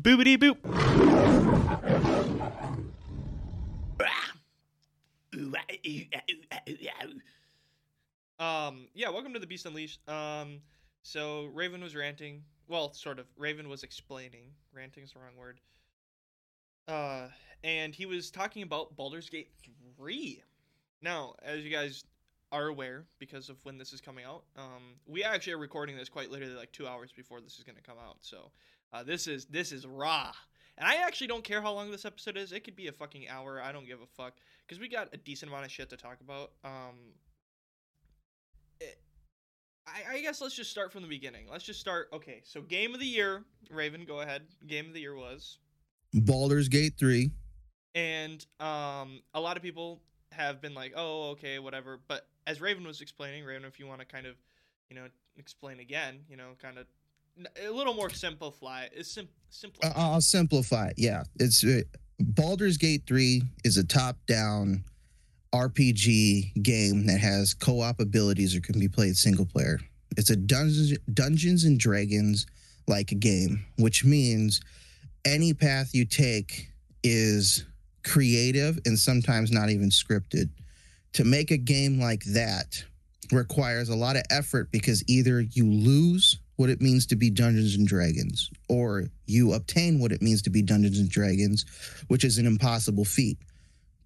Boobity boop. Um, yeah, welcome to the Beast Unleashed. Um, so Raven was ranting. Well, sort of. Raven was explaining. Ranting is the wrong word. Uh, and he was talking about Baldur's Gate 3. Now, as you guys are aware, because of when this is coming out, um, we actually are recording this quite literally like two hours before this is going to come out. So, uh, this is this is raw. And I actually don't care how long this episode is. It could be a fucking hour. I don't give a fuck because we got a decent amount of shit to talk about. Um, it, I, I guess let's just start from the beginning. Let's just start. Okay, so game of the year, Raven, go ahead. Game of the year was, Baldur's Gate 3. and um, a lot of people have been like, "Oh, okay, whatever." But as Raven was explaining, Raven, if you want to kind of, you know, explain again, you know, kind of a little more simplify. Is sim- simplify. Uh, I'll simplify it. Yeah. It's uh, Baldur's Gate 3 is a top down RPG game that has co op abilities or can be played single player. It's a Dungeons, Dungeons and Dragons like game, which means any path you take is creative and sometimes not even scripted. To make a game like that requires a lot of effort because either you lose what it means to be Dungeons and Dragons or you obtain what it means to be Dungeons and Dragons, which is an impossible feat.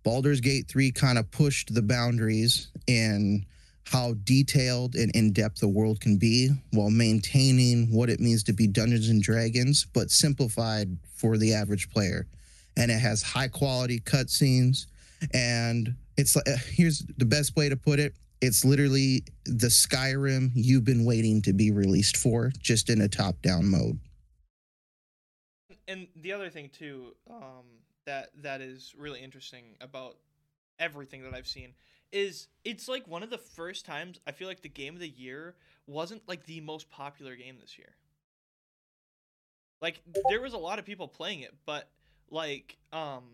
Baldur's Gate 3 kind of pushed the boundaries in how detailed and in depth the world can be while maintaining what it means to be Dungeons and Dragons, but simplified for the average player. And it has high quality cutscenes. And it's like, uh, here's the best way to put it it's literally the Skyrim you've been waiting to be released for, just in a top down mode. and the other thing too um, that that is really interesting about everything that I've seen is it's like one of the first times I feel like the game of the year wasn't like the most popular game this year. Like there was a lot of people playing it, but like um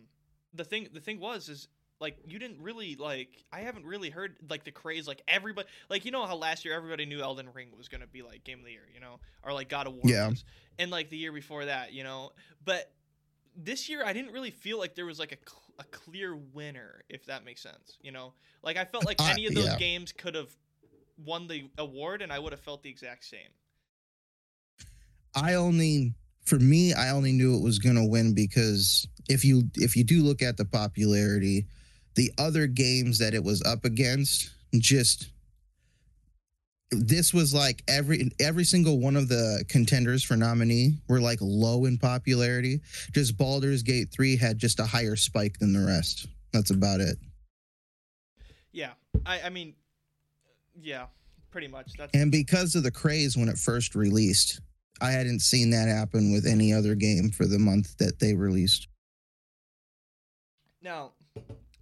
the thing the thing was is like you didn't really like I haven't really heard like the craze like everybody like you know how last year everybody knew Elden Ring was going to be like game of the year, you know, or like God of War Yeah. was. And like the year before that, you know. But this year I didn't really feel like there was like a cl- a clear winner if that makes sense, you know. Like I felt like I- any of those yeah. games could have won the award and I would have felt the exact same. I only for me, I only knew it was gonna win because if you if you do look at the popularity, the other games that it was up against just this was like every every single one of the contenders for nominee were like low in popularity. Just Baldur's Gate 3 had just a higher spike than the rest. That's about it. Yeah. I I mean yeah, pretty much. That's And because of the craze when it first released, I hadn't seen that happen with any other game for the month that they released. Now,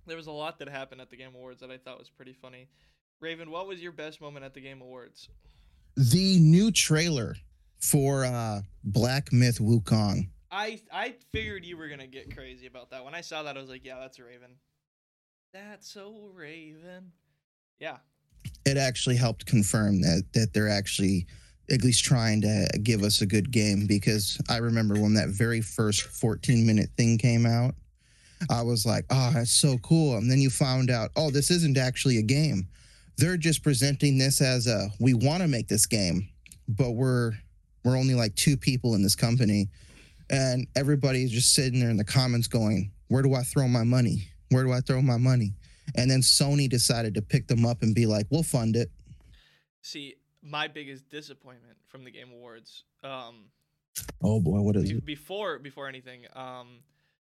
there was a lot that happened at the Game Awards that I thought was pretty funny. Raven, what was your best moment at the Game Awards? The new trailer for uh Black Myth Wukong. I I figured you were gonna get crazy about that. When I saw that, I was like, yeah, that's a Raven. That's so Raven. Yeah. It actually helped confirm that that they're actually at least trying to give us a good game because I remember when that very first 14 minute thing came out, I was like, oh, that's so cool. And then you found out, oh, this isn't actually a game. They're just presenting this as a we want to make this game, but we're we're only like two people in this company. And everybody's just sitting there in the comments going, Where do I throw my money? Where do I throw my money? And then Sony decided to pick them up and be like, We'll fund it. See, my biggest disappointment from the Game Awards, um, Oh boy, what is be- it? before before anything, um,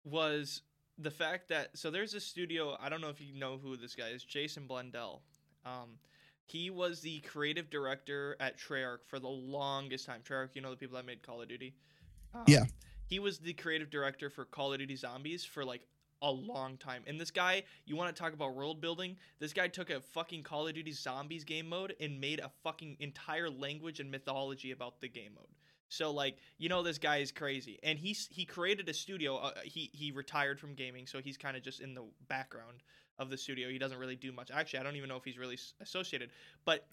was the fact that so there's a studio. I don't know if you know who this guy is, Jason Blundell. Um, he was the creative director at Treyarch for the longest time. Treyarch, you know the people that made Call of Duty. Um, Yeah. He was the creative director for Call of Duty Zombies for like a long time. And this guy, you want to talk about world building? This guy took a fucking Call of Duty Zombies game mode and made a fucking entire language and mythology about the game mode. So like, you know this guy is crazy. And he's he created a studio. Uh, he he retired from gaming, so he's kind of just in the background of the studio. He doesn't really do much. Actually, I don't even know if he's really associated. But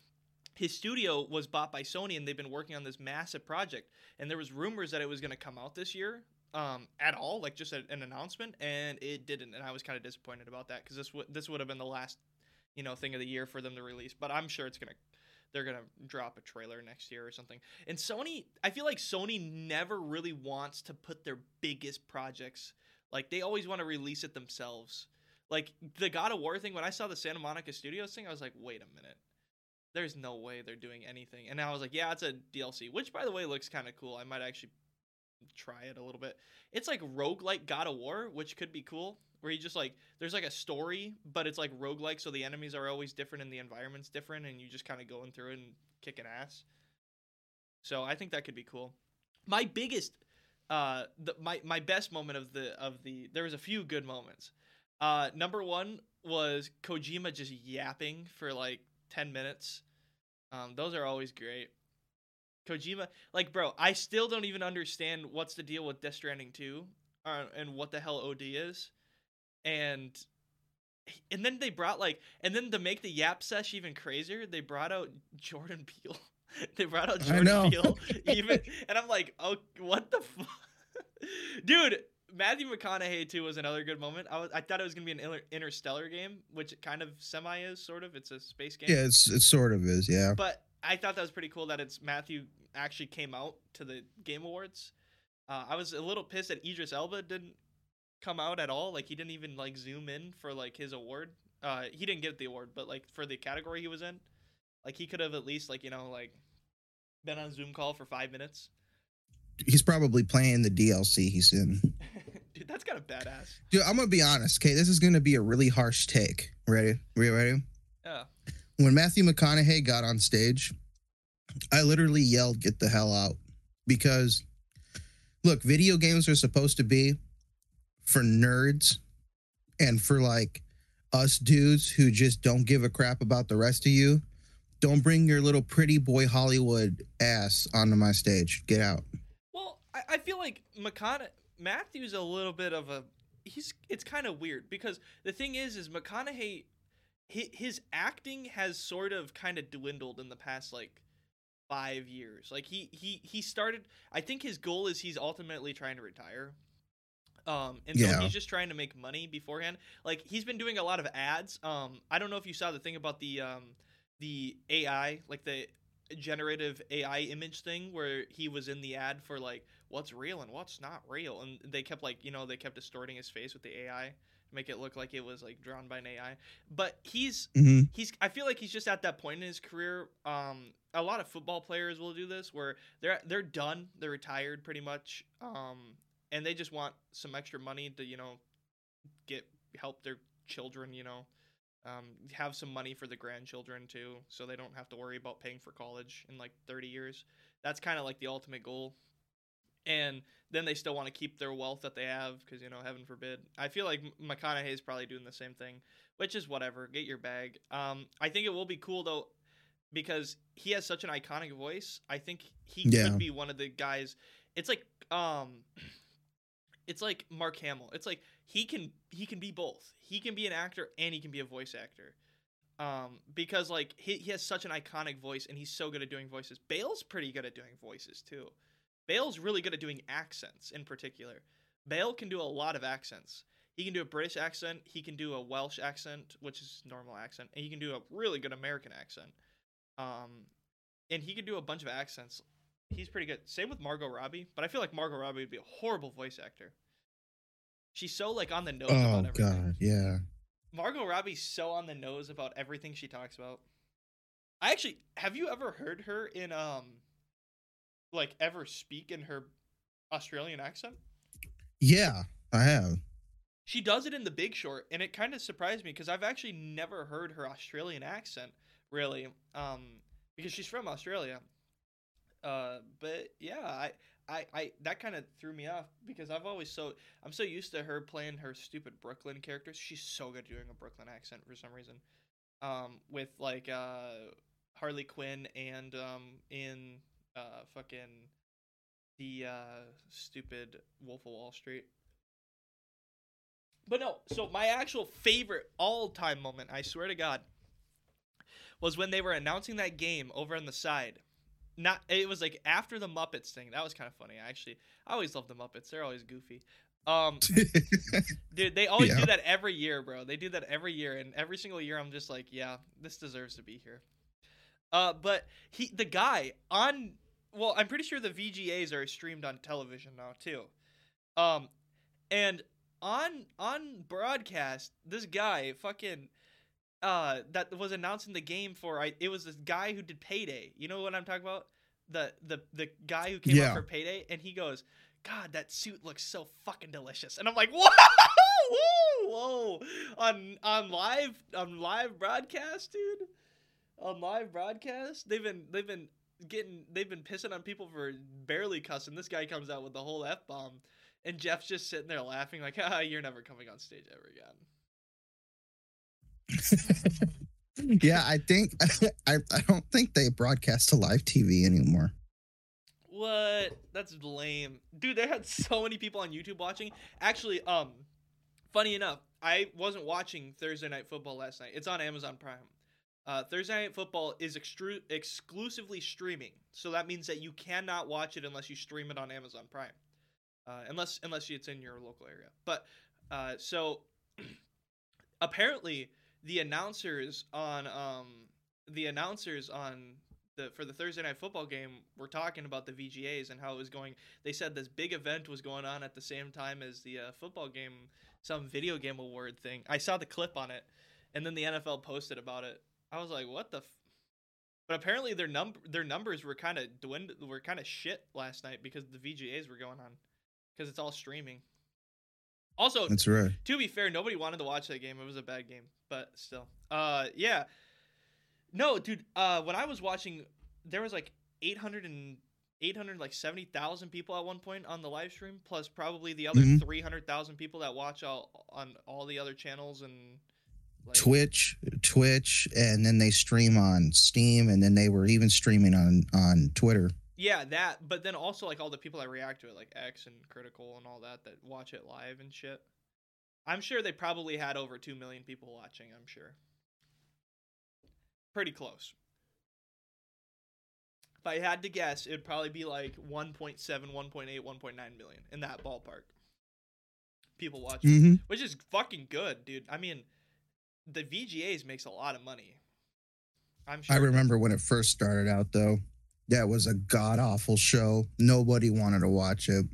his studio was bought by Sony and they've been working on this massive project. And there was rumors that it was going to come out this year um, at all, like just a, an announcement, and it didn't, and I was kind of disappointed about that because this would this would have been the last, you know, thing of the year for them to release. But I'm sure it's gonna they're gonna drop a trailer next year or something. And Sony, I feel like Sony never really wants to put their biggest projects like they always want to release it themselves. Like the God of War thing, when I saw the Santa Monica Studios thing, I was like, wait a minute. There's no way they're doing anything. And now I was like, yeah, it's a DLC, which by the way looks kind of cool. I might actually try it a little bit. It's like roguelike God of War, which could be cool. Where you just like there's like a story, but it's like roguelike, so the enemies are always different and the environment's different, and you just kind of going through and kicking ass. So I think that could be cool. My biggest uh the, my my best moment of the of the there was a few good moments. Uh number 1 was Kojima just yapping for like 10 minutes. Um those are always great. Kojima like bro, I still don't even understand what's the deal with Death Stranding 2 uh, and what the hell OD is. And and then they brought like and then to make the yap sesh even crazier, they brought out Jordan Peele. they brought out Jordan Peele even, and I'm like, oh, what the fuck, dude? Matthew McConaughey too was another good moment. I was, I thought it was gonna be an inter- interstellar game, which it kind of semi is, sort of. It's a space game. Yeah, it's it sort of is, yeah. But I thought that was pretty cool that it's Matthew actually came out to the Game Awards. Uh, I was a little pissed that Idris Elba didn't come out at all. Like he didn't even like zoom in for like his award. Uh, he didn't get the award, but like for the category he was in, like he could have at least like you know like been on Zoom call for five minutes. He's probably playing the DLC he's in. Dude, that's kind of badass. Dude, I'm gonna be honest. Okay, this is gonna be a really harsh take. Ready? Ready? Ready? Yeah. When Matthew McConaughey got on stage, I literally yelled, "Get the hell out!" Because, look, video games are supposed to be for nerds and for like us dudes who just don't give a crap about the rest of you. Don't bring your little pretty boy Hollywood ass onto my stage. Get out. Well, I, I feel like McCona Matthew's a little bit of a he's it's kind of weird because the thing is is McConaughey his, his acting has sort of kind of dwindled in the past like five years. Like he he he started. I think his goal is he's ultimately trying to retire. Um, and so Yeah. he's just trying to make money beforehand. Like he's been doing a lot of ads. Um, I don't know if you saw the thing about the um the AI, like the generative AI image thing where he was in the ad for like what's real and what's not real, and they kept like you know they kept distorting his face with the AI to make it look like it was like drawn by an AI. But he's hmm he's I feel like he's just at that point in his career. Um, a lot of football players will do this where they're they're done, they're retired pretty much, um, and they just want some extra money to you know get help their children, you know, um, have some money for the grandchildren too, so they don't have to worry about paying for college in like thirty years. That's kind of like the ultimate goal. And then they still want to keep their wealth that they have because you know, heaven forbid. I feel like McConaughey is probably doing the same thing which is whatever. Get your bag. Um, I think it will be cool though, because he has such an iconic voice. I think he Yeah. could be one of the guys. It's like um, it's like Mark Hamill. It's like he can he can be both. He can be an actor and he can be a voice actor. Um, because like he, he has such an iconic voice and he's so good at doing voices. Bale's pretty good at doing voices too. Bale's really good at doing accents in particular. Bale can do a lot of accents. He can do a British accent. He can do a Welsh accent, which is normal accent, and he can do a really good American accent. Um, and he can do a bunch of accents. He's pretty good. Same with Margot Robbie, but I feel like Margot Robbie would be a horrible voice actor. She's so like on the nose Oh about everything. god, yeah. Margot Robbie's so on the nose about everything she talks about. I actually have you ever heard her in um like ever speak in her Australian accent? Yeah, I have. She does it in The Big Short, and it kind of surprised me because I've actually never heard her Australian accent really, um, because she's from Australia. Uh, but yeah, I, I, I that kind of threw me off because I've always so I'm so used to her playing her stupid Brooklyn characters. She's so good doing a Brooklyn accent for some reason. Um, with like uh Harley Quinn and um in uh fucking the uh stupid Wolf of Wall Street. But no, so my actual favorite all-time moment, I swear to God, was when they were announcing that game over on the side. Not it was like after the Muppets thing. That was kind of funny. I Actually, I always love the Muppets. They're always goofy. Um, dude, they always Yeah. do that every year, bro. They do that every year, and every single year, I'm just like, yeah, this deserves to be here. Uh, but he, the guy on, well, I'm pretty sure the VGAs are streamed on television now too. Um, and on on broadcast, this guy fucking uh that was announcing the game for I it was this guy who did Payday. You know what I'm talking about? The the the guy who came Yeah. up for Payday, and he goes, "God, that suit looks so fucking delicious." And I'm like, "Whoa, whoa, whoa!" On on live on live broadcast, dude. On live broadcast, they've been they've been getting they've been pissing on people for barely cussing. This guy comes out with the whole f bomb, and Jeff's just sitting there laughing like, "Ah, you're never coming on stage ever again." Yeah, I think I, I don't think they broadcast to live TV anymore. What? That's lame. Dude, they had so many people on YouTube watching. Actually, um funny enough, I wasn't watching Thursday night football last night. It's on Amazon Prime. Uh, Thursday night football is extru- exclusively streaming, so that means that you cannot watch it unless you stream it on Amazon Prime, uh, unless unless it's in your local area. But uh, so apparently the announcers on um, the announcers on the for the Thursday night football game were talking about the VGAs and how it was going. They said this big event was going on at the same time as the uh, football game, some video game award thing. I saw the clip on it, and then the NFL posted about it. I was like, what the. F-? But apparently their number their numbers were kind of dwind were kind of shit last night because the VGAs were going on because it's all streaming. Also, That's right. to be fair, nobody wanted to watch that game. It was a bad game, but still. Uh, yeah. No, dude. Uh, when I was watching, there was like 800 and 800 like 70,000 people at one point on the live stream, plus probably the other Mhm. 300,000 people that watch all on all the other channels and like, Twitch, Twitch, and then they stream on Steam, and then they were even streaming on on Twitter. Yeah, that. But then also like all the people that react to it, like X and Critical and all that, that watch it live and shit. I'm sure they probably had over two million people watching. I'm sure. Pretty close. If I had to guess, it'd probably be like 1.7, 1.8, 1.9 million in that ballpark. People watching, Mm-hmm. which is fucking good, dude. I mean, the VGAs makes a lot of money. I'm sure. I remember when it first started out, though. That was a god awful show. Nobody wanted to watch it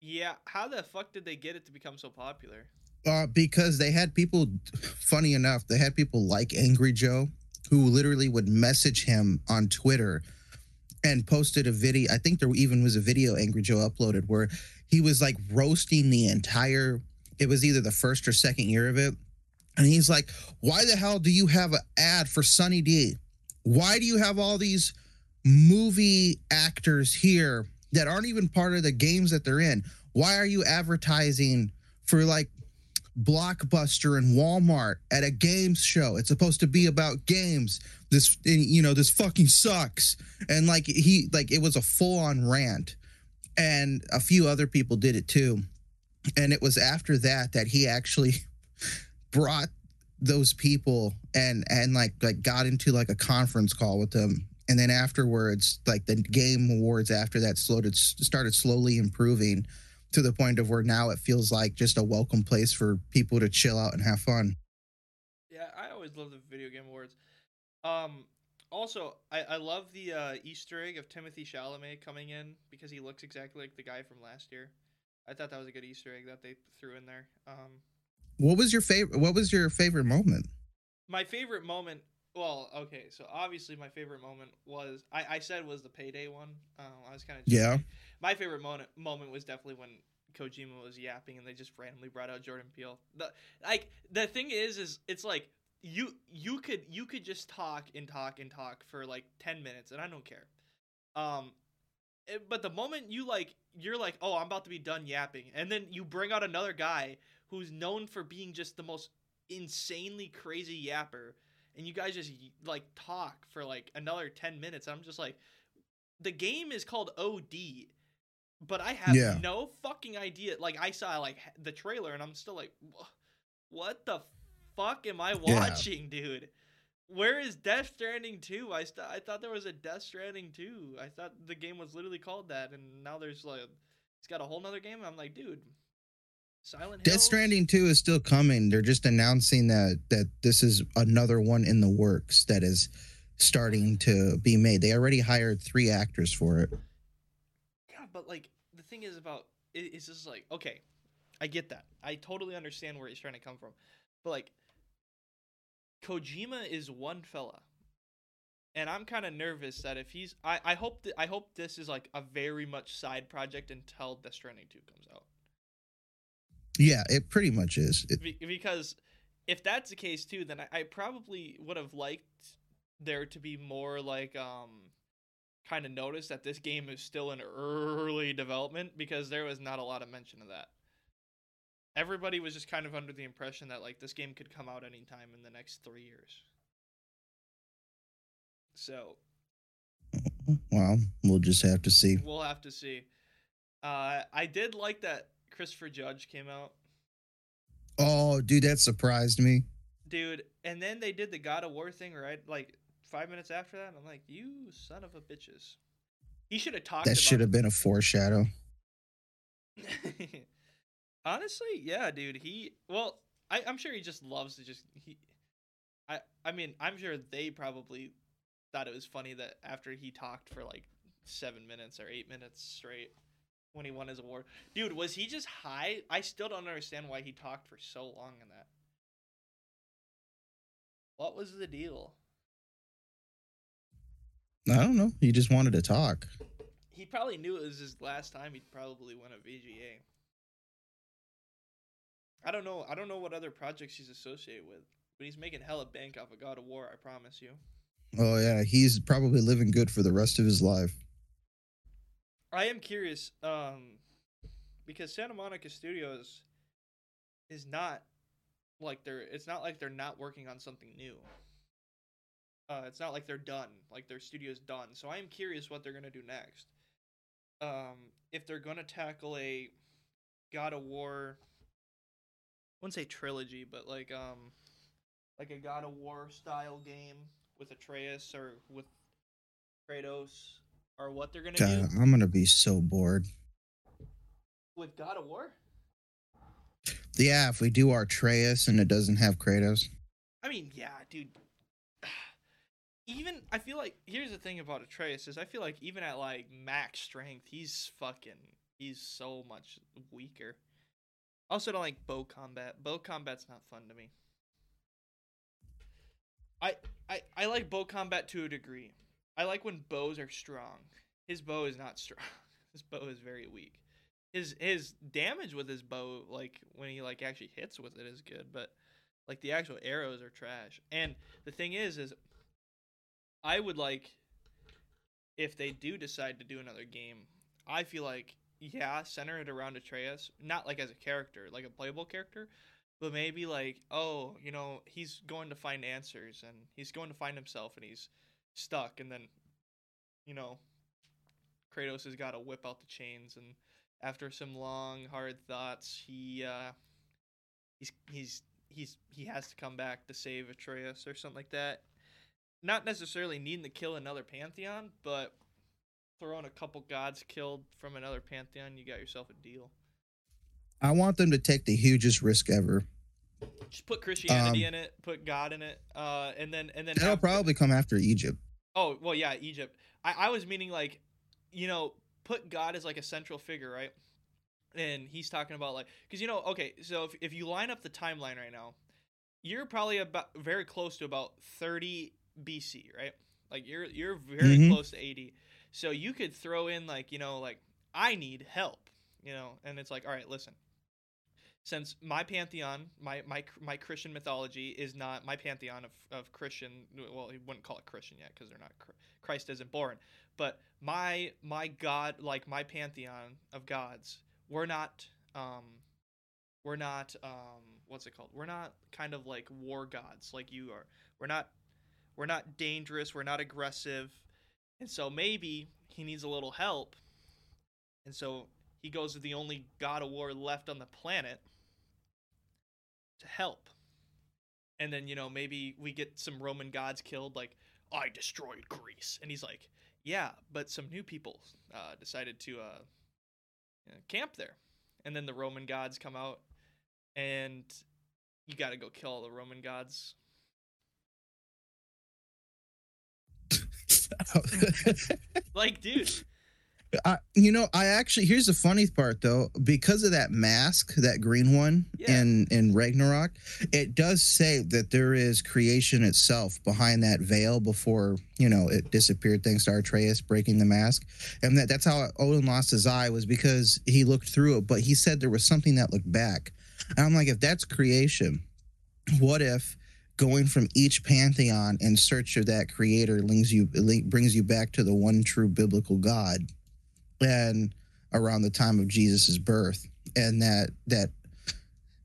Yeah, how the fuck did they get it to become so popular? uh, because they had people. Funny enough, they had people like Angry Joe who literally would message him on Twitter and posted a video. I think there even was a video Angry Joe uploaded where he was like roasting the entire. It was either the first or second year of it, and he's like, "Why the hell do you have an ad for Sunny D? Why do you have all these movie actors here that aren't even part of the games that they're in? Why are you advertising for like Blockbuster and Walmart at a games show? It's supposed to be about games. This you know, this fucking sucks." And like he like it was a full-on rant. And a few other people did it too. And it was after that that he actually brought those people and and like like got into like a conference call with them and then afterwards like the game awards after that slowed started slowly improving to the point of where now it feels like just a welcome place for people to chill out and have fun Yeah, I always love the video game awards. Um, also, I, I love the uh, Easter egg of Timothy Chalamet coming in because he looks exactly like the guy from last year. I thought that was a good Easter egg that they threw in there. Um, what was your favorite what was your favorite moment my favorite moment. Well, okay, so obviously my favorite moment was I, I said was the payday one. Um, I was kind of Yeah. My favorite moment moment was definitely when Kojima was yapping and they just randomly brought out Jordan Peele. The like the thing is is it's like you you could you could just talk and talk and talk for like 10 minutes and I don't care. Um it- but the moment you like you're like, "Oh, I'm about to be done yapping." And then you bring out another guy who's known for being just the most insanely crazy yapper and you guys just like talk for like another 10 minutes. I'm just like the game is called OD, but I have Yeah. no fucking idea. Like I saw like the trailer and I'm still like what the fuck am I Yeah. watching, dude? Where is Death Stranding 2? I st- I thought there was a Death Stranding 2. I thought the game was literally called that, and now there's like, it's got a whole nother game. I'm like, dude, Silent Death Stranding 2 is still coming. They're just announcing that that this is another one in the works that is starting to be made. They already hired three actors for it. Yeah, but like the thing is about it's just like okay, I get that. I totally understand where he's trying to come from, but like Kojima is one fella, and I'm kind of nervous that if he's I I hope that I hope this is like a very much side project until Death Stranding two comes out. Yeah, it pretty much is. It, Be- because if that's the case too, then I, I probably would have liked there to be more like um kind of notice that this game is still in early development because there was not a lot of mention of that. Everybody was just kind of under the impression that like this game could come out anytime in the next three years. So well, we'll just have to see. we'll have to see. Uh, I did like that Christopher Judge came out. Oh, dude, that surprised me. dude. And then they did the God of War thing, right? Like five minutes after that, I'm like, you son of a bitches. He should have talked. That should have been a foreshadow. Honestly, yeah, dude. He well, I, I'm sure he just loves to just he. I I mean, I'm sure they probably thought it was funny that after he talked for like seven minutes or eight minutes straight when he won his award, dude, was he just high? I still don't understand why he talked for so long in that. What was the deal? I don't know. He just wanted to talk. He probably knew it was his last time he'd probably win a VGA. I don't know. I don't know what other projects he's associated with, but he's making hella bank off of God of War. I promise you. Oh yeah, he's probably living good for the rest of his life. I am curious, um, because Santa Monica Studios is not like they're. It's not like they're not working on something new. Uh, it's not like they're done. Like their studio's done. So I am curious what they're gonna do next. Um, if they're gonna tackle a God of War. I wouldn't say trilogy, but like um, like a God of War style game with Atreus or with Kratos, or what they're gonna God, do I'm gonna be so bored. with God of War. Yeah, if we do Atreus and it doesn't have Kratos. I mean, yeah, dude. Even I feel like here's the thing about Atreus is I feel like even at like max strength, he's fucking he's so much weaker. Also don't like bow combat. Bow combat's not fun to me. I I I like bow combat to a degree. I like when bows are strong. His bow is not strong. His bow is very weak. His his damage with his bow, like when he like actually hits with it, is good, but like the actual arrows are trash. And the thing is, is I would like if they do decide to do another game. I feel like yeah, center it around Atreus, not like as a character, like a playable character, but maybe like oh, you know, he's going to find answers and he's going to find himself and he's stuck, and then you know, Kratos has got to whip out the chains and after some long hard thoughts, he uh he's he's he's he has to come back to save Atreus or something like that. Not necessarily needing to kill another pantheon, but throwing a couple gods killed from another pantheon, you got yourself a deal. I want them to take the hugest risk ever. Just put Christianity Um, in it, put God in it, uh, and then and then That'll probably come after Egypt. Oh well, yeah, Egypt. I, I was meaning like, you know, put God as like a central figure, right? And he's talking about like, because you know, okay, so if if you line up the timeline right now, you're probably about very close to about 30 BC, right? Like you're you're very Mhm. close to 80. So you could throw in like, you know, like I need help, you know, and it's like, all right, listen. Since my pantheon, my my my Christian mythology is not my pantheon of, of Christian. Well, he wouldn't call it Christian yet because they're not. Christ isn't born. But my my God, like my pantheon of gods, we're not. Um, we're not. Um, what's it called? We're not kind of like war gods like you are. We're not. We're not dangerous. We're not aggressive. And so maybe he needs a little help. And so he goes to the only god of war left on the planet to help. and then you know maybe we get some Roman gods killed, like I destroyed Greece, and he's like, yeah, but some new people uh, decided to uh, camp there, and then the Roman gods come out, and you got to go kill all the Roman gods. like, dude. I, you know, I actually here's the funny part though, because of that mask, that green one Yeah. in in Ragnarok, it does say that there is creation itself behind that veil before you know it disappeared thanks to Atreus breaking the mask, and that that's how Odin lost his eye was because he looked through it, but he said there was something that looked back, and I'm like, if that's creation, what if? Going from each pantheon in search of that creator brings you back to the one true biblical God and around the time of Jesus's birth, and that that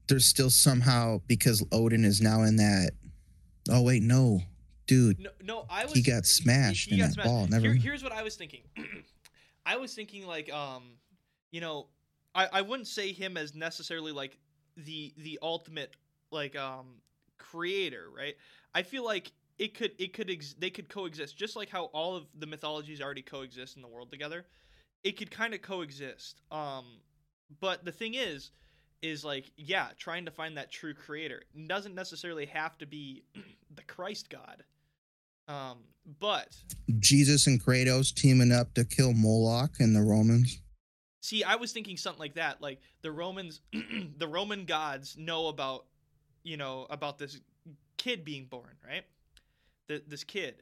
there's still somehow because Odin is now in that. Oh wait, no, dude, No, no, I was. he got smashed he in got that smashed. ball. Never. Here, here's what I was thinking. I was thinking like, um, you know, I, I wouldn't say him as necessarily like the the ultimate like um creator, right? I feel like it could it could ex- they could coexist just like how all of the mythologies already coexist in the world together. It could kind of coexist. Um, but the thing is, is like yeah, trying to find that true creator It doesn't necessarily have to be the Christ God. Um, but Jesus and Kratos teaming up to kill Moloch and the Romans. see, I was thinking something like that. Like the Romans, the Roman gods know about, you know, about this kid being born, right? The, this kid,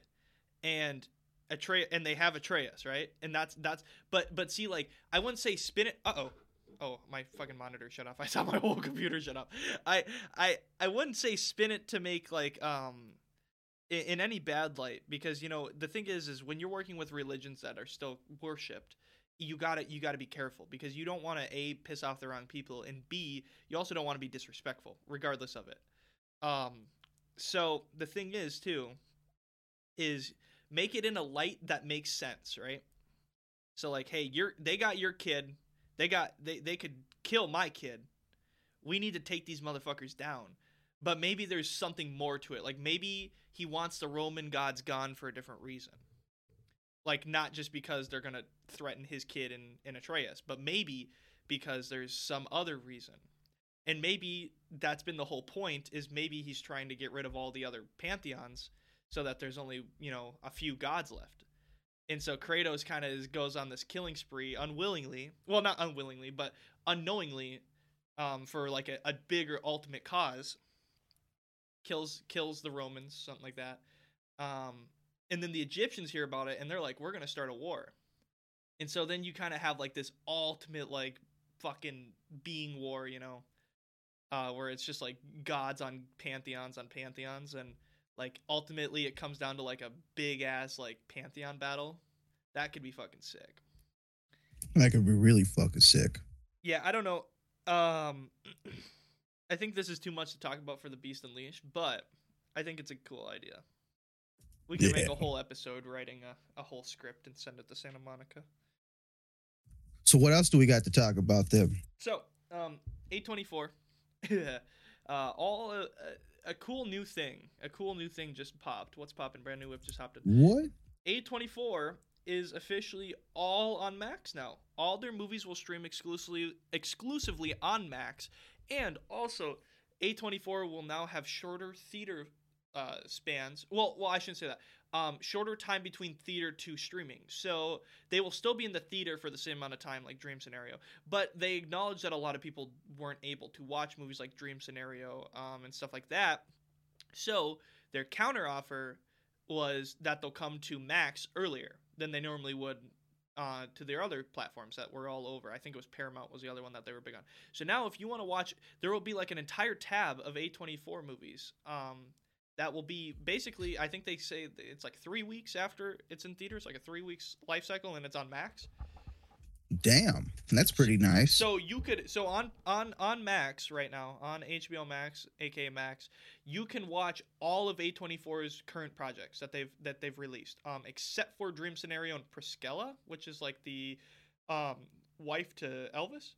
and Atreus, and they have Atreus, right? And that's that's. But but see, like I wouldn't say spin it. Uh oh. Oh, my fucking monitor shut off. I saw my whole computer shut off. I I I wouldn't say spin it to make like um in, in any bad light because you know the thing is is when you're working with religions that are still worshipped you gotta you gotta be careful because you don't want to a piss off the wrong people and b you also don't want to be disrespectful regardless of it um so the thing is too is make it in a light that makes sense right so like hey you're they got your kid they got they, they could kill my kid we need to take these motherfuckers down but maybe there's something more to it. Like maybe he wants the Roman gods gone for a different reason. Like not just because they're gonna threaten his kid and, and Atreus, but maybe because there's some other reason. And maybe that's been the whole point is maybe he's trying to get rid of all the other pantheons so that there's only, you know, a few gods left. And so Kratos kind of goes on this killing spree unwillingly. Well, not unwillingly, but unknowingly um, for like a, a bigger ultimate cause kills kills the Romans, something like that. Um, and then the Egyptians hear about it and they're like, "We're gonna start a war." And so then you kind of have like this ultimate like fucking being war, you know, uh, where it's just like gods on pantheons on pantheons, and like ultimately it comes down to like a big ass like pantheon battle. That could be fucking sick. That could be really fucking sick. Yeah, I don't know. Um, I think this is too much to talk about for the Beast Unleashed, but I think it's a cool idea. We can make a whole episode writing a, a whole script and send it to Santa Monica. So what else do we got to talk about then So, um, A24, uh, all a, a, cool new thing. A cool new thing just popped. What's popping? Brand new whip just hopped in. What? A24 is officially all on Max now. All their movies will stream exclusively exclusively on Max, and also A24 will now have shorter theater uh, spans. Well, well, I shouldn't say that. Um, shorter time between theater to streaming. So they will still be in the theater for the same amount of time, like Dream Scenario. But they acknowledge that a lot of people weren't able to watch movies like Dream Scenario um, and stuff like that. So their counteroffer was that they'll come to Max earlier than they normally would uh, to their other platforms that were all over. I think it was Paramount was the other one that they were big on. So now, if you want to watch, there will be like an entire tab of A24 movies. Um, that will be basically, I think they say it's like three weeks after it's in theaters, like a three weeks life cycle, and it's on Max. Damn, that's pretty nice. So you could so on on on Max right now on HBO Max, aka Max, you can watch all of A24's current projects that they've that they've released, um, except for Dream Scenario and Priscilla, which is like the um wife to Elvis.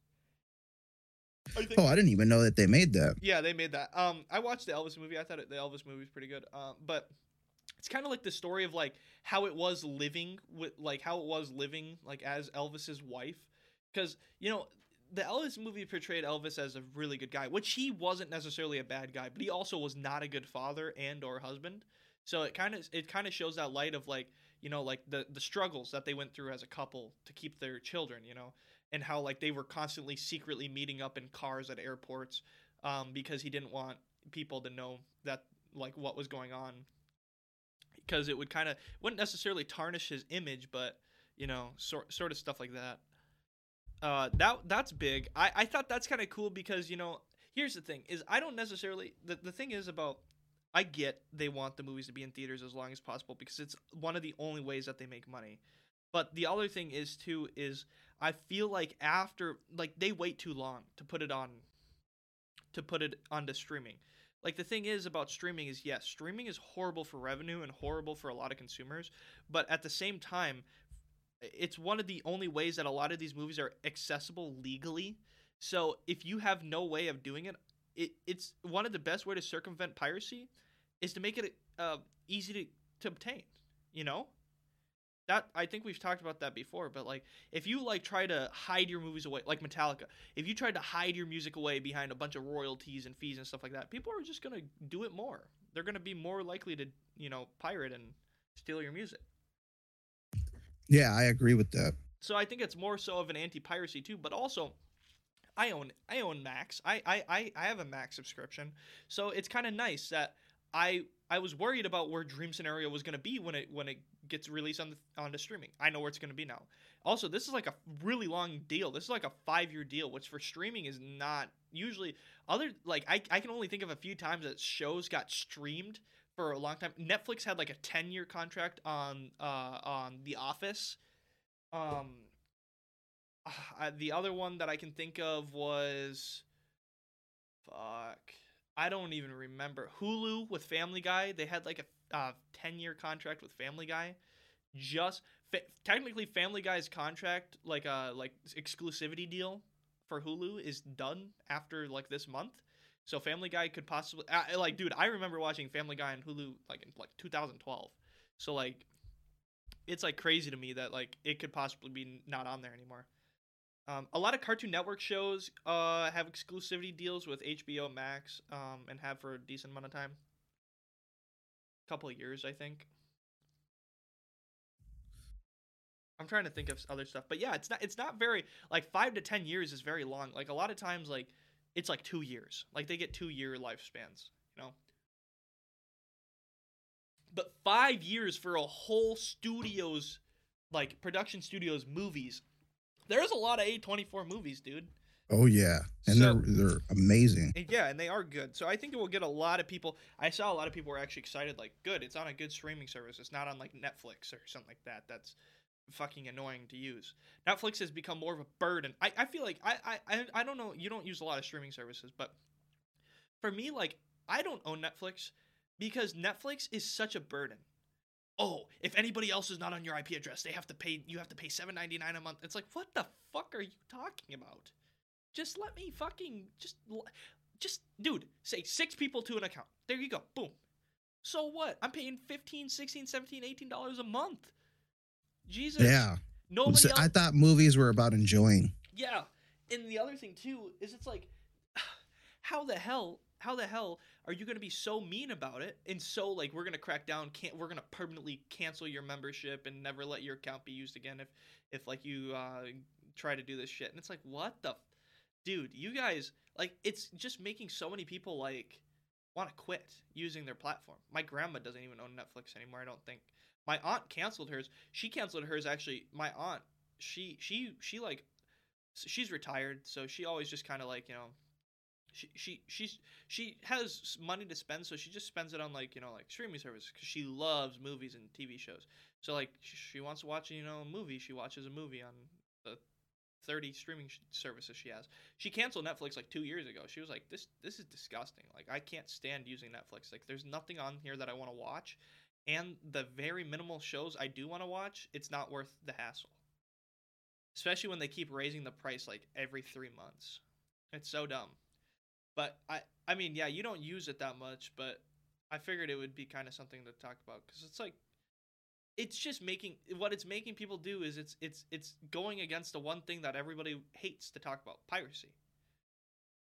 Think Oh, I didn't even know that they made that. Yeah, they made that. Um, I watched the Elvis movie. I thought it, the Elvis movie was pretty good. Um, but it's kind of like the story of like how it was living with like how it was living like as Elvis's wife, because you know the Elvis movie portrayed Elvis as a really good guy, which he wasn't necessarily a bad guy, but he also was not a good father and or husband. So it kind of it kind of shows that light of like you know like the the struggles that they went through as a couple to keep their children, you know, and how like they were constantly secretly meeting up in cars at airports um, because he didn't want people to know that like what was going on. Because it would kind of wouldn't necessarily tarnish his image but you know sort sort of stuff like that. Uh that that's big. I i thought that's kind of cool because you know here's the thing is i don't necessarily the, the thing is about i get they want the movies to be in theaters as long as possible because it's one of the only ways that they make money. But the other thing is too is i feel like after like they wait too long to put it on to put it onto streaming. Like the thing is about streaming is yes streaming is horrible for revenue and horrible for a lot of consumers but at the same time it's one of the only ways that a lot of these movies are accessible legally. So if you have no way of doing it, it it's one of the best way to circumvent piracy is to make it uh, easy to, to obtain you know that I think we've talked about that before, but like if you like try to hide your movies away, like Metallica, if you tried to hide your music away behind a bunch of royalties and fees and stuff like that, people are just gonna do it more. They're gonna be more likely to you know pirate and steal your music. Yeah, I agree with that. So I think it's more so of an anti-piracy too, but also I own I own Max. I I I, I have a Max subscription, so it's kind of nice that I I was worried about where Dream Scenario was going to be when it when it gets released on the onto streaming. I know where it's going to be now. Also, this is like a really long deal. This is like a five year deal, which for streaming is not usually other like I I can only think of a few times that shows got streamed for a long time. Netflix had like a ten year contract on uh on The Office. Um, uh, the other one that I can think of was fuck. I don't even remember Hulu with Family Guy. They had like a uh, ten year contract with Family Guy. Just fa- technically, Family Guy's contract, like a like exclusivity deal for Hulu, is done after like this month. So Family Guy could possibly uh, like, dude. I remember watching Family Guy on Hulu like in like 2012. So like, it's like crazy to me that like it could possibly be not on there anymore. Um, a lot of Cartoon Network shows uh, have exclusivity deals with HBO Max um, and have for a decent amount of time. A couple of years, I think. I'm trying to think of other stuff, but yeah, it's not it's not very like five to ten years is very long. Like a lot of times, like it's like two years. Like they get two year lifespans, you know. But five years for a whole studio's like production studios movies there's a lot of A24 movies, dude. Oh yeah, and So- they're they're amazing. Yeah, and they are good. So I think it will get a lot of people. I saw a lot of people were actually excited, like, good, it's on a good streaming service. It's not on like Netflix or something like that. That's fucking annoying to use. Netflix has become more of a burden. I, I feel like I I I don't know. You don't use a lot of streaming services, but for me, like, I don't own Netflix because Netflix is such a burden. Oh, if anybody else is not on your IP address, they have to pay. You have to pay seven ninety nine a month. It's like, what the fuck are you talking about? Just let me fucking just just dude, say six people to an account. There you go. Boom. So what? I'm paying 15, 16, 17, 18 dollars a month. Jesus. Yeah, Nobody So else I thought movies were about enjoying. yeah. And the other thing too is it's like how the hell how the hell are you going to be so mean about it and so like we're going to crack down can't we're going to permanently cancel your membership and never let your account be used again if if like you uh try to do this shit? And it's like what the f- dude you guys like it's just making so many people like want to quit using their platform. My grandma doesn't even own netflix anymore i don't think. My aunt canceled hers. She canceled hers actually. My aunt she she she like she's retired so she always just kind of like you know she she she's she has money to spend so she just spends it on like you know like streaming services because she loves movies and tv shows. So like she wants to watch you know a movie she watches a movie on the 30 streaming services she has. She canceled netflix like two years ago. She was like this this is disgusting. Like i can't stand using netflix. Like there's nothing on here that i want to watch and the very minimal shows i do want to watch it's not worth the hassle. Especially when they keep raising the price like every three months. It's so dumb. But I I mean, yeah, you don't use it that much, but I figured it would be kind of something to talk about cuz it's like it's just making what it's making people do is it's it's it's going against the one thing that everybody hates to talk about, piracy.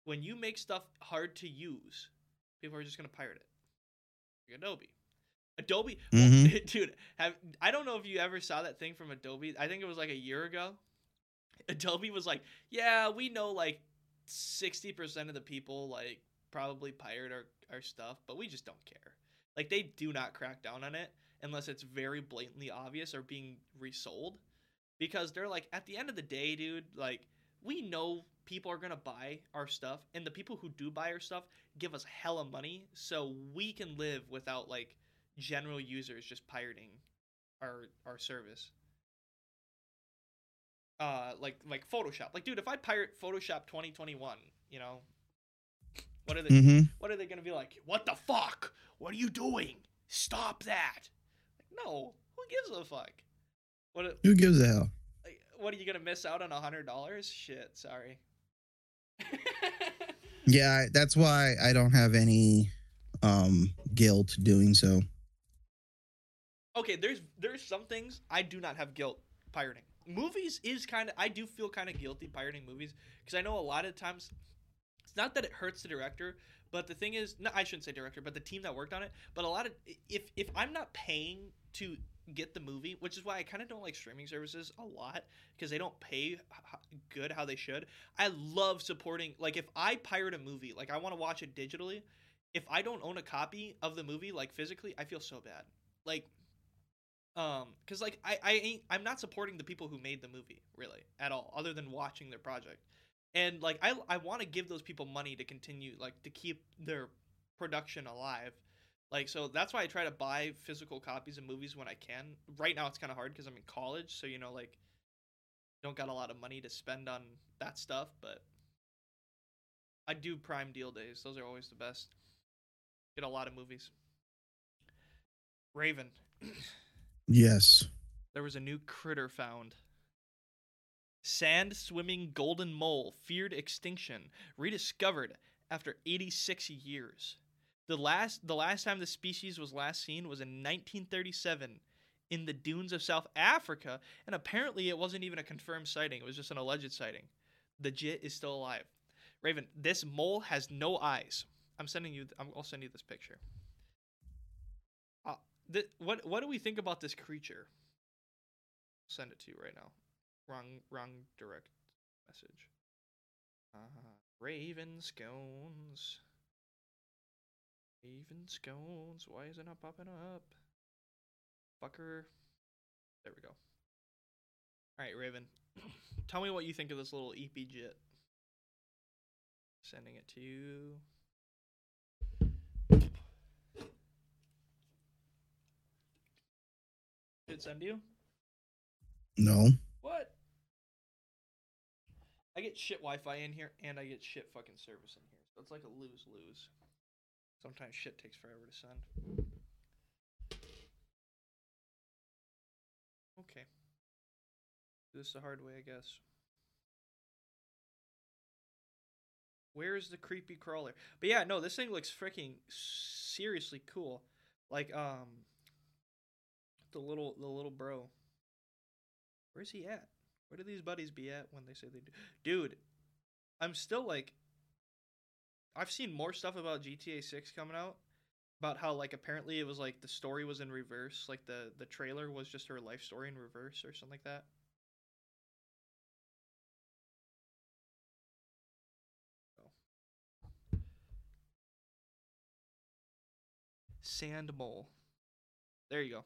When you make stuff hard to use, people are just going to pirate it. Like Adobe. Adobe, Mhm. dude, have I don't know if you ever saw that thing from Adobe. I think it was like a year ago. Adobe was like, "Yeah, we know like 60% of the people like probably pirate our, our stuff, but we just don't care." Like they do not crack down on it unless it's very blatantly obvious or being resold because they're like at the end of the day, dude, like we know people are to buy our stuff and the people who do buy our stuff give us hella money so we can live without like general users just pirating our our service. Uh like like Photoshop. Like dude, if I pirate Photoshop 2021, you know, what are they mm-hmm. what are they going to be like? What the fuck? What are you doing? Stop that. Like, no, who gives a fuck? What Who gives a hell? like, what are you going to miss out on a $100? Shit, sorry. Yeah, that's why I don't have any um guilt doing so. okay, there's there's some things I do not have guilt pirating. Movies is kind of I do feel kind of guilty pirating movies because I know a lot of times it's not that it hurts the director, but the thing is, no, I shouldn't say director, but the team that worked on it. But a lot of if if I'm not paying to get the movie, which is why I kind of don't like streaming services a lot because they don't pay good how they should. I love supporting like if I pirate a movie, like I want to watch it digitally, if I don't own a copy of the movie like physically, I feel so bad. Like um cuz like I I ain't I'm not supporting the people who made the movie really at all other than watching their project. And like I I want to give those people money to continue like to keep their production alive. Like so that's why I try to buy physical copies of movies when I can. Right now it's kind of hard cuz I'm in college, so you know like don't got a lot of money to spend on that stuff, but I do prime deal days. Those are always the best. Get a lot of movies. Raven. Yes. there was a new critter found. Sand swimming golden mole feared extinction, rediscovered after 86 years. The last the last time the species was last seen was in 1937 in the dunes of South Africa, and apparently it wasn't even a confirmed sighting. It was just an alleged sighting. The jit is still alive. Raven, this mole has no eyes. I'm sending you. I'll send you this picture. Uh, th- what what do we think about this creature? Send it to you right now. Wrong wrong direct message. Uh, Raven scones. Raven scones. Why is it not popping up? Fucker. There we go. All right, Raven. Tell me what you think of this little EP jit. Sending it to you. Send you? No. What? I get shit Wi-Fi in here, and I get shit fucking service in here. So it's like a lose lose. Sometimes shit takes forever to send. Okay. Do this the hard way, I guess. Where's the creepy crawler? But yeah, no, this thing looks freaking seriously cool. Like um, the little the little bro. Where's he at? Where do these buddies be at when they say they do? Dude, I'm still like I've seen more stuff about GTA 6 coming out about how like apparently it was like the story was in reverse, like the the trailer was just her life story in reverse or something like that. Sand mole. There you go.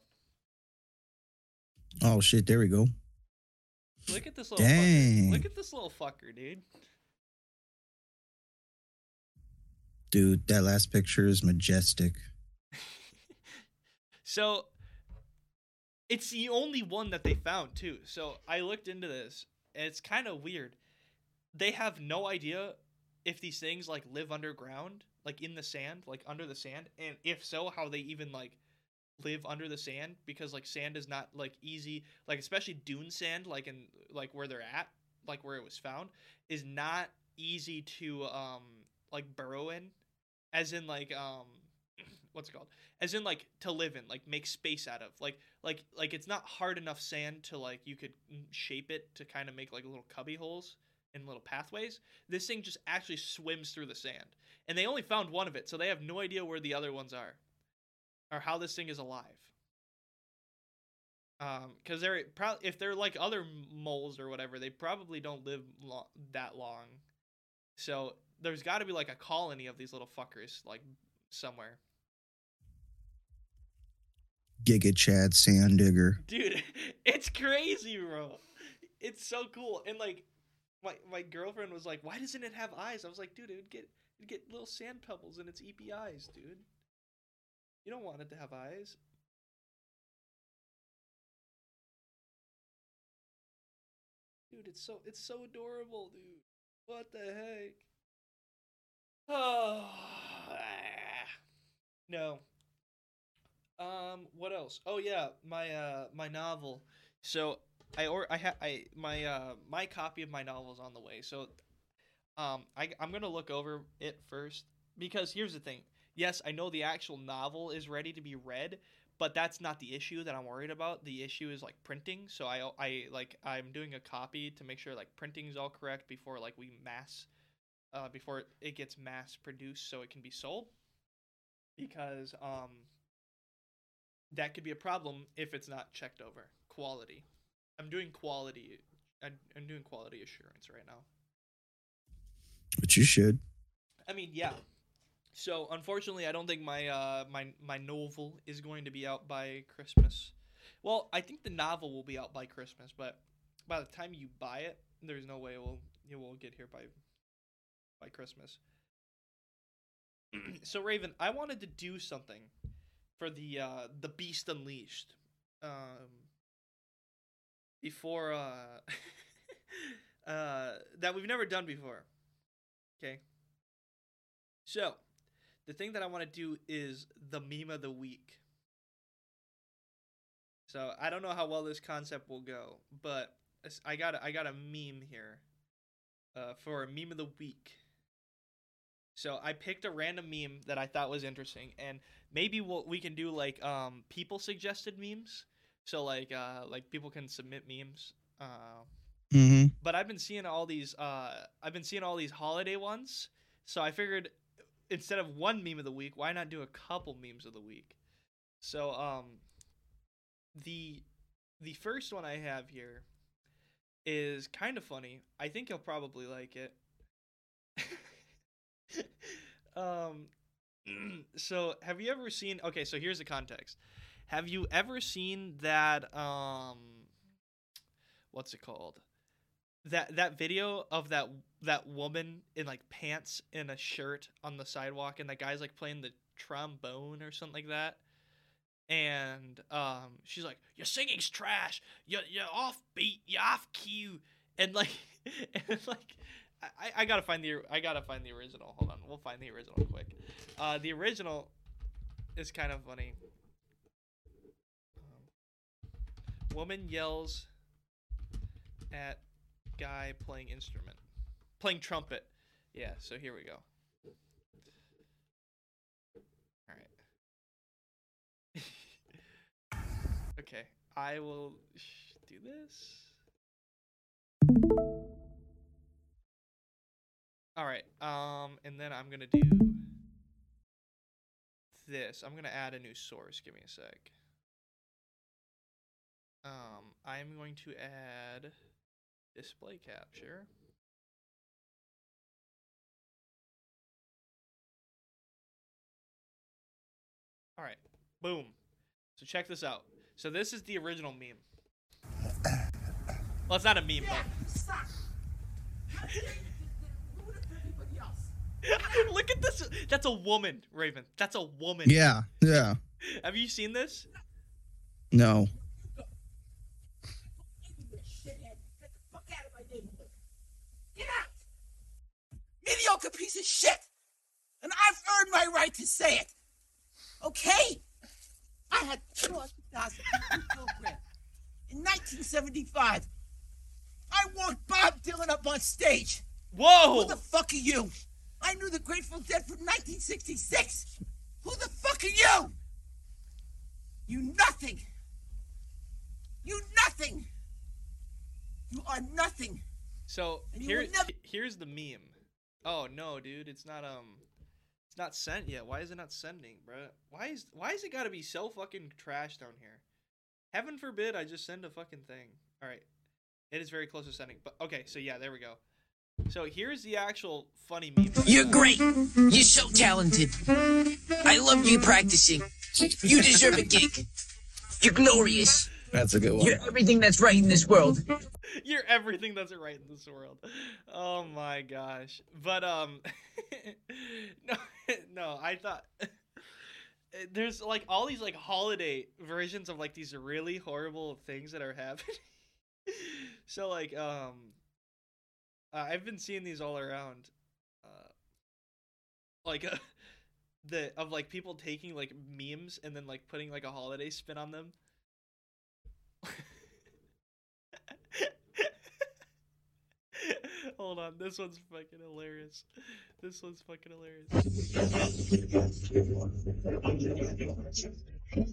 Oh shit, there we go. Look at this little fucker. Dang. Look at this little fucker, dude. Dude, that last picture is majestic. so it's the only one that they found too. So I looked into this and it's kind of weird. They have no idea if these things like live underground, like in the sand, like under the sand, and if so, how they even like live under the sand because like sand is not like easy, like especially dune sand like in like where they're at, like where it was found is not easy to um like burrow in, as in like um what's it called? As in like to live in, like make space out of. Like like like it's not hard enough sand to like you could shape it to kind of make like little cubby holes and little pathways. This thing just actually swims through the sand. And they only found one of it, so they have no idea where the other ones are or how this thing is alive. Um, because they're probably if they're like other moles or whatever, they probably don't live lo- that long. So there's got to be like a colony of these little fuckers like somewhere. Giga Chad Sand Digger. Dude, it's crazy, bro. It's so cool. And like my my girlfriend was like, "Why doesn't it have eyes?" I was like, "Dude, it would get it'd get little sand pebbles in its EP eyes, dude. You don't want it to have eyes." Dude, it's so it's so adorable, dude. What the heck? Oh, no. Um, what else? Oh yeah, my uh my novel. So I or I have I my uh my copy of my novel is on the way. So um I I'm gonna look over it first because here's the thing. Yes, I know the actual novel is ready to be read, but that's not the issue that I'm worried about. The issue is like printing. So I I like I'm doing a copy to make sure like printing is all correct before like we mass uh before it gets mass produced so it can be sold because um that could be a problem if it's not checked over quality i'm doing quality i'm, I'm doing quality assurance right now But you should. i mean yeah so unfortunately i don't think my uh my my novel is going to be out by christmas. Well i think the novel will be out by christmas but by the time you buy it there's no way it will it will get here by by christmas. So raven i wanted to do something for the uh the beast unleashed. Um before uh uh that we've never done before. Okay. So the thing that i want to do is the meme of the week so i don't know how well this concept will go but i got a, i got a meme here uh for a meme of the week so I picked a random meme that I thought was interesting, and maybe we'll, we can do like um people suggested memes. So like uh like people can submit memes. Uh, Mm-hmm. but I've been seeing all these uh I've been seeing all these holiday ones. So I figured instead of one meme of the week, why not do a couple memes of the week? So um the the first one I have here is kind of funny. I think you'll probably like it. um so have you ever seen okay so here's the context have you ever seen that um what's it called that that video of that that woman in like pants and a shirt on the sidewalk and that guy's like playing the trombone or something like that and um she's like your singing's trash you're, you're off beat you're off cue and like and like I, I gotta find the I gotta find the original. Hold on, we'll find the original quick. Uh, the original is kind of funny. Um, woman yells at guy playing instrument, playing trumpet. Yeah, so here we go. All right. okay, I will do this. All right. Um, and then I'm gonna do this. I'm gonna add a new source. Give me a sec. Um, I'm going to add display capture. All right. Boom. So check this out. So this is the original meme. Well, it's not a meme, but Look at this. That's a woman, Raven. That's a woman. Yeah. Yeah. Have you seen this? No. Shithead, get the fuck out of my neighborhood. Get out! Mediocre piece of shit! And I've earned my right to say it. Okay? I had 200,000 program in 1975. I walked Bob Dylan up on stage. Whoa! Who the fuck are you? I knew the Grateful Dead from 1966. Who the fuck are you? You nothing. You nothing. You are nothing. So here, never- here's the meme. Oh no, dude, it's not um, it's not sent yet. Why is it not sending, bruh? Why is why is it gotta be so fucking trash down here? Heaven forbid I just send a fucking thing. All right, it is very close to sending. But okay, so yeah, there we go. So here's the actual funny meme. You're great. You're so talented. I love you practicing. You deserve a gig. You're glorious. That's a good one. You're everything that's right in this world. You're everything that's right in this world. Oh my gosh. But um no no, I thought there's like all these like holiday versions of like these really horrible things that are happening. so like um uh, I've been seeing these all around. Uh like uh, the of like people taking like memes and then like putting like a holiday spin on them. Hold on, this one's fucking hilarious. This one's fucking hilarious.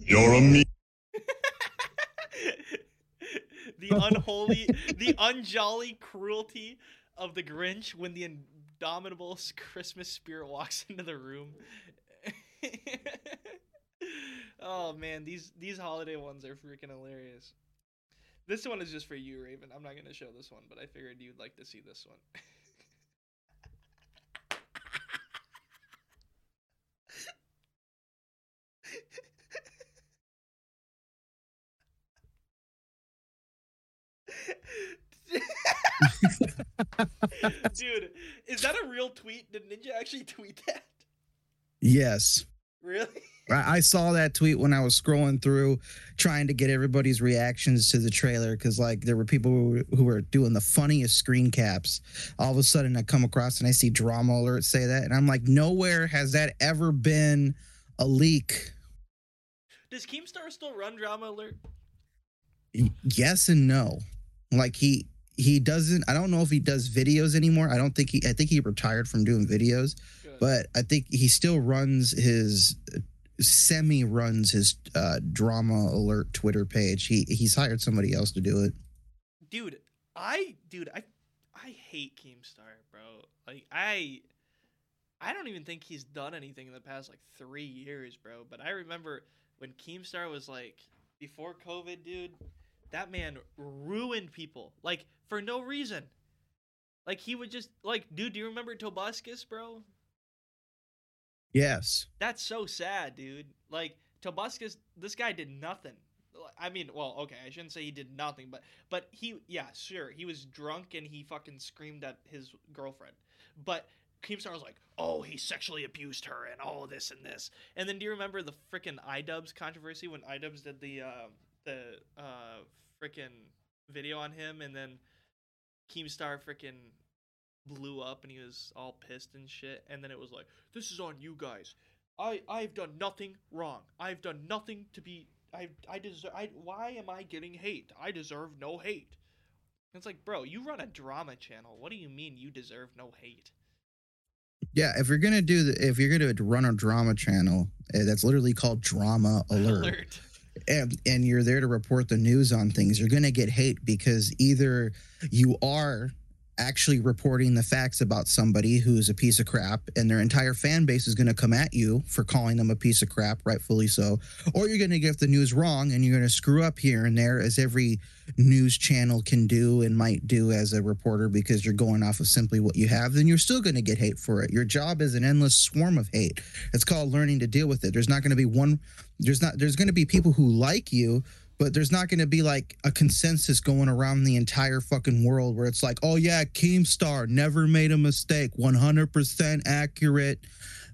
You're a me. the unholy, the unjolly cruelty of the Grinch when the indomitable Christmas spirit walks into the room. oh man, these these holiday ones are freaking hilarious. This one is just for you, Raven. I'm not gonna show this one, but I figured you'd like to see this one. Dude, is that a real tweet? Did Ninja actually tweet that? Yes. Really? I I saw that tweet when I was scrolling through, trying to get everybody's reactions to the trailer because, like, there were people who were doing the funniest screen caps. All of a sudden, I come across and I see Drama Alert say that, and I'm like, nowhere has that ever been a leak. Does Keemstar still run Drama Alert? Yes and no. Like he he doesn't. I don't know if he does videos anymore. I don't think he. I think he retired from doing videos, Good. but I think he still runs his semi runs his uh, drama alert Twitter page. He he's hired somebody else to do it. dude, I dude, I I hate Keemstar, bro. Like I I don't even think he's done anything in the past like 3 years, bro, but I remember when Keemstar was like before COVID, dude, that man ruined people like for no reason. Like he would just like dude, do you remember Tobuscus, bro? Yes. That's so sad, dude. Like Tobuscus, this guy did nothing. I mean, well, okay, I shouldn't say he did nothing, but but he, yeah, sure, he was drunk and he fucking screamed at his girlfriend. But Keemstar was like, "Oh, he sexually abused her and all this and this." And then do you remember the freaking iDubbbz controversy when iDubbbz did the uh, the uh, freaking video on him, and then Keemstar freaking blew up and he was all pissed and shit. And then it was like, "This is on you guys. I I've done nothing wrong. I've done nothing to be. I I deserve. I why am I getting hate? I deserve no hate." It's like, bro, you run a drama channel. What do you mean you deserve no hate? Yeah. If you're gonna do the, if you're gonna run a drama channel, uh, that's literally called Drama Alert. And, and you're there to report the news on things, you're going to get hate because either you are actually reporting the facts about somebody who's a piece of crap and their entire fan base is going to come at you for calling them a piece of crap, rightfully so, or you're going to get the news wrong and you're going to screw up here and there, as every news channel can do and might do as a reporter because you're going off of simply what you have, then you're still going to get hate for it. Your job is an endless swarm of hate. It's called learning to deal with it. There's not going to be one there's not there's going to be people who like you but there's not going to be like a consensus going around the entire fucking world where it's like oh yeah keemstar never made a mistake 100% accurate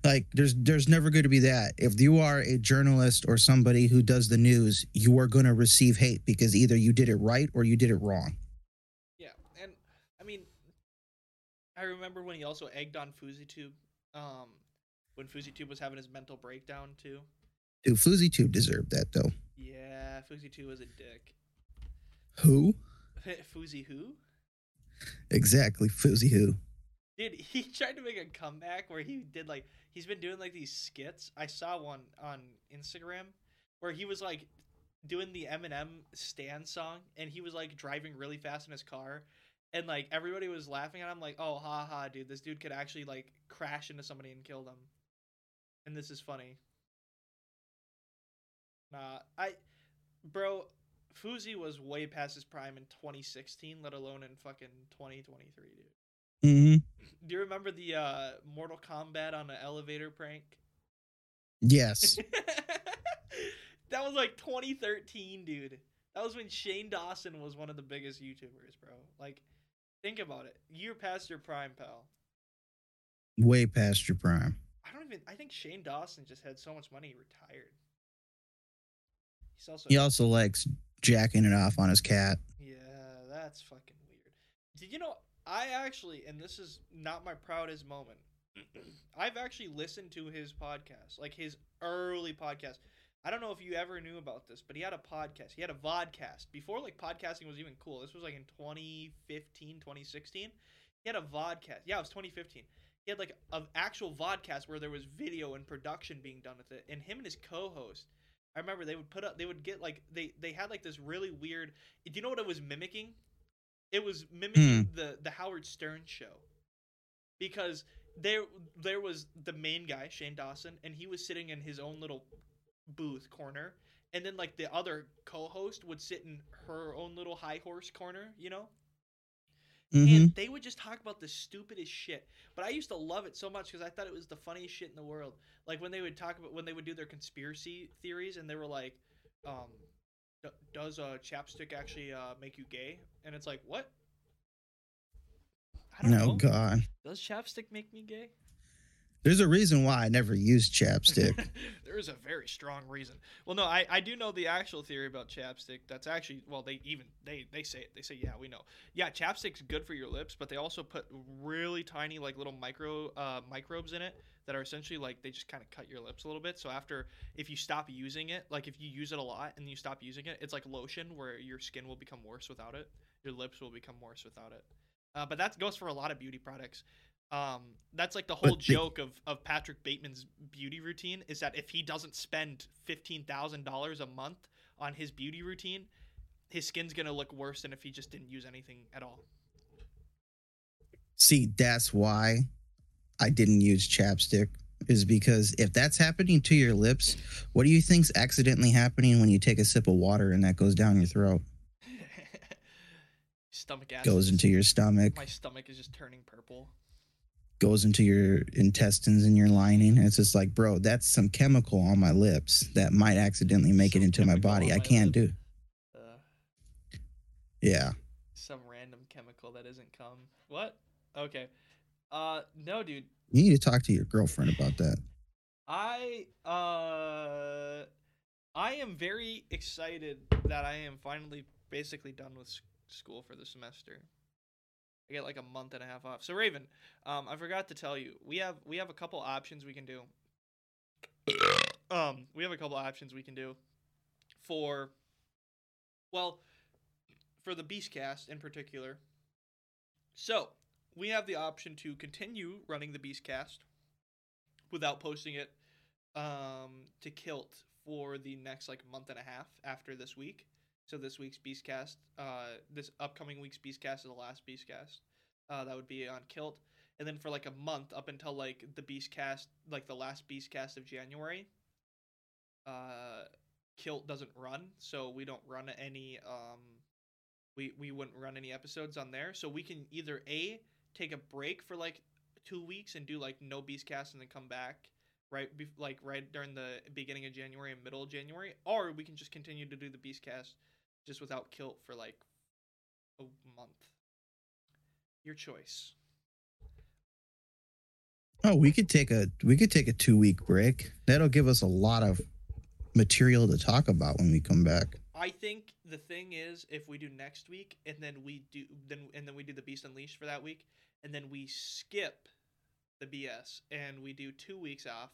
like there's there's never going to be that if you are a journalist or somebody who does the news you are going to receive hate because either you did it right or you did it wrong Yeah, and I mean, I remember when he also egged on FouseyTube. Um, when FouseyTube was having his mental breakdown too. dude FouseyTube deserved that though Yeah, FouseyTube was a dick. who Fousey who? exactly Fousey who Dude, he tried to make a comeback where he did like he's been doing like these skits. I saw one on Instagram where he was like doing the Eminem stand song and he was like driving really fast in his car and like everybody was laughing at him like, "Oh, ha ha, dude, this dude could actually like crash into somebody and kill them." And this is funny. Nah, I bro, Fousey was way past his prime in 2016, let alone in fucking 2023, dude. hmm Do you remember the uh Mortal Kombat on an elevator prank? Yes. that was like 2013, dude. That was when Shane Dawson was one of the biggest YouTubers, bro. Like, think about it. You're past your prime, pal. Way past your prime. I don't even. I think Shane Dawson just had so much money, he retired. He's also. He also likes jacking it off on his cat. Yeah, that's fucking weird. Did you know? I actually, and this is not my proudest moment. I've actually listened to his podcast, like his early podcast. I don't know if you ever knew about this, but he had a podcast. He had a vodcast before like podcasting was even cool. This was like in 2015, 2016. He had a vodcast. Yeah, it was 2015. He had like an actual vodcast where there was video and production being done with it. And him and his co-host, I remember they would put up, they would get like they they had like this really weird. Do you know what it was mimicking? It was mimicking hmm. the the Howard Stern show because there there was the main guy Shane Dawson, and he was sitting in his own little booth corner, and then like the other co-host would sit in her own little high horse corner, you know. Hmm And they would just talk about the stupidest shit. But I used to love it so much because I thought it was the funniest shit in the world. Like when they would talk about when they would do their conspiracy theories, and they were like, um, "D- "Does uh, chapstick actually uh, make you gay?" And it's like, what? I don't No, know. God. Does chapstick make me gay? There's a reason why I never used chapstick. there is a very strong reason. Well, no, I, I do know the actual theory about chapstick. That's actually well, they even they they say it. They say yeah, we know. Yeah, chapstick's good for your lips, but they also put really tiny like little micro uh, microbes in it that are essentially like they just kind of cut your lips a little bit. So after if you stop using it, like if you use it a lot and you stop using it, it's like lotion where your skin will become worse without it. Your lips will become worse without it. Uh, but that goes for a lot of beauty products. Um, that's like the whole But the- joke of, of Patrick Bateman's beauty routine is that if he doesn't spend fifteen thousand dollars a month on his beauty routine, his skin's gonna look worse than if he just didn't use anything at all. See, that's why I didn't use chapstick. Is because if that's happening to your lips, what do you think's accidentally happening when you take a sip of water and that goes down your throat, Stomach acid goes into your stomach, my stomach is just turning purple. Goes into your intestines and your lining? It's just like, bro, that's some chemical on my lips that might accidentally make it into my body. I can't do. Uh, Yeah. some random chemical that isn't cum. What? Okay. Uh, no, dude. You need to talk to your girlfriend about that. I uh I am very excited that I am finally basically done with school for the semester. I get like a month and a half off. So Raven, um I forgot to tell you. We have we have a couple options we can do. um we have a couple options we can do for well for the Beastcast in particular. So, we have the option to continue running the Beastcast without posting it um, to Kilt for the next like month and a half after this week. So this week's Beastcast, uh, this upcoming week's Beastcast is the last Beastcast. Uh, that would be on Kilt, and then for like a month up until like the Beastcast, like the last Beastcast of January. Uh, Kilt doesn't run, so we don't run any. Um, we we wouldn't run any episodes on there, so we can either a take a break for like two weeks and do like no Beastcast and then come back right like right during the beginning of January and middle of January, or we can just continue to do the Beastcast just without Kilt for like a month. Your choice. Oh, we could take a we could take a two week break. That'll give us a lot of material to talk about when we come back. I think the thing is, if we do next week and then we do then and then we do the Beast Unleashed for that week, and then we skip the BS and we do two weeks off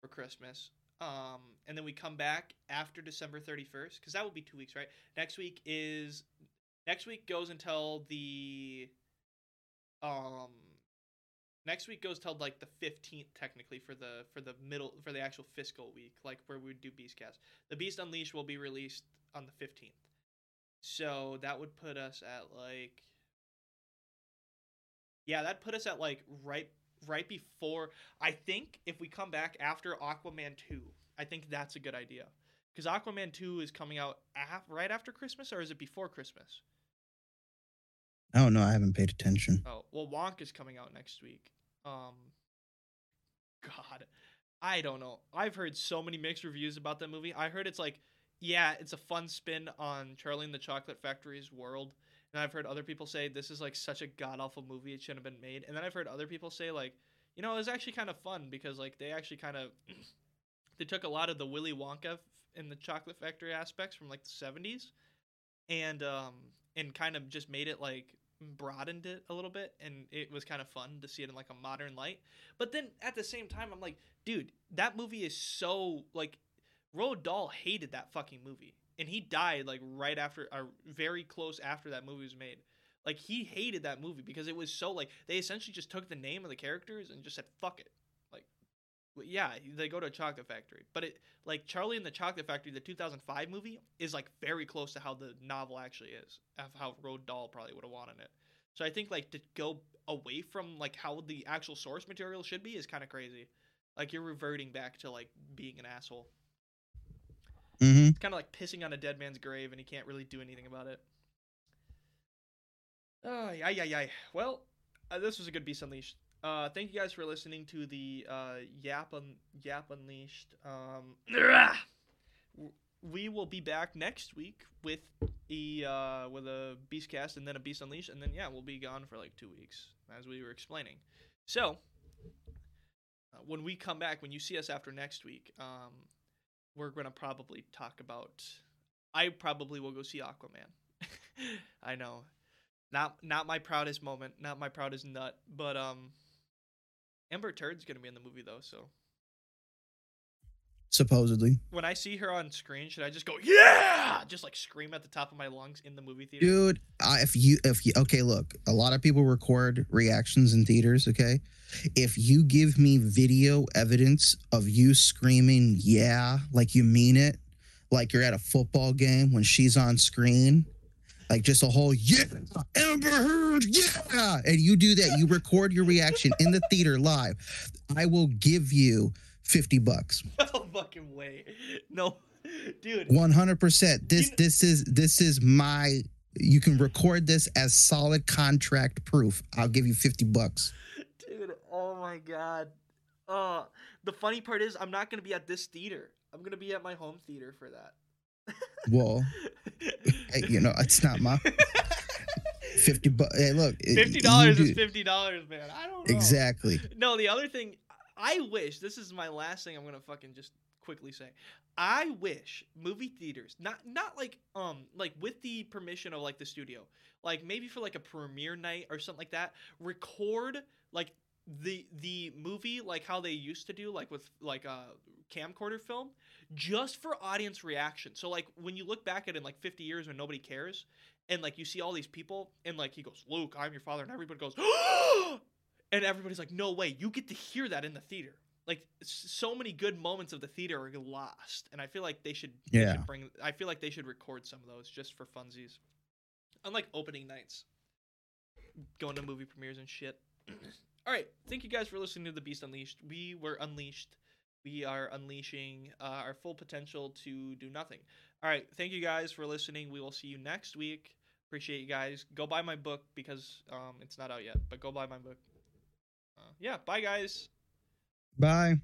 for Christmas, um, and then we come back after December thirty first because that will be two weeks, right? Next week is next week goes until the um Next week goes till like the fifteenth, technically for the for the middle for the actual fiscal week, like where we would do Beastcast. The Beast Unleashed will be released on the fifteenth, so that would put us at like, yeah, that put us at like right right before. I think if we come back after Aquaman two, I think that's a good idea because Aquaman two is coming out af- right after Christmas, or is it before Christmas? I don't know. I haven't paid attention. Oh well, Wonka is coming out next week. Um, God, I don't know. I've heard so many mixed reviews about that movie. I heard it's like, yeah, it's a fun spin on Charlie and the Chocolate Factory's world. And I've heard other people say this is like such a god awful movie, it shouldn't have been made. And then I've heard other people say like, you know, it was actually kind of fun because like they actually kind of they took a lot of the Willy Wonka in the Chocolate Factory aspects from like the 70s and um and kind of just made it like broadened it a little bit and it was kind of fun to see it in like a modern light but then at the same time i'm like dude that movie is so like Roald Dahl hated that fucking movie and he died like right after or very close after that movie was made. Like he hated that movie because it was so like they essentially just took the name of the characters and just said fuck it. Like yeah they go to a chocolate factory. But it like charlie and the chocolate factory the 2005 movie is like very close to how the novel actually is of how Roald Dahl probably would have wanted it. So i think like to go away from like how the actual source material should be is kind of crazy. Like you're reverting back to like being an asshole hmm it's kind of like pissing on a dead man's grave and he can't really do anything about it. Oh yeah yeah yeah well uh, this was a good beast unleashed. Uh thank you guys for listening to the uh yap un- yap unleashed. Um we will be back next week with a uh with a Beast Cast and then a beast unleashed and then yeah we'll be gone for like two weeks as we were explaining. So uh, when we come back when you see us after next week um we're gonna probably talk about i probably will go see aquaman. I know. Not not my proudest moment not my proudest nut but um amber turd's gonna be in the movie though so Supposedly, when I see her on screen, should I just go yeah, just like scream at the top of my lungs in the movie theater? dude. I, if you, if you, okay, look, a lot of people record reactions in theaters. Okay, if you give me video evidence of you screaming "yeah" like you mean it, like you're at a football game when she's on screen, like just a whole yeah, Amber Heard, yeah, and you do that, you record your reaction in the theater live. I will give you fifty bucks. no fucking way, no, dude. One hundred percent. This You kn- this is this is my. You can record this as solid contract proof. I'll give you fifty bucks. Dude, oh my god. Uh the funny part is I'm not gonna be at this theater. I'm gonna be at my home theater for that. Well, hey, you know it's not my fifty. bucks. Hey, look, Fifty dollars you is do- fifty dollars, man. I don't know. exactly. No, the other thing I wish this is my last thing I'm gonna fucking just quickly say. I wish movie theaters, not not like um like with the permission of like the studio, like maybe for like a premiere night or something like that, record like the the movie like how they used to do like with like a camcorder film just for audience reaction. So like when you look back at it in like 50 years when nobody cares and like you see all these people and like he goes, "Luke, I'm your father." And everybody goes, and everybody's like, "No way, you get to hear that in the theater." Like so many good moments of the theater are lost, and I feel like they should, they Yeah. should bring. I feel like they should record some of those just for funsies, unlike opening nights, going to movie premieres and shit. All right, thank you guys for listening to the Beast Unleashed. We were unleashed. We are unleashing uh, our full potential to do nothing. All right, thank you guys for listening. We will see you next week. Appreciate you guys. Go buy my book because um, it's not out yet, but go buy my book. Yeah, bye guys. Bye.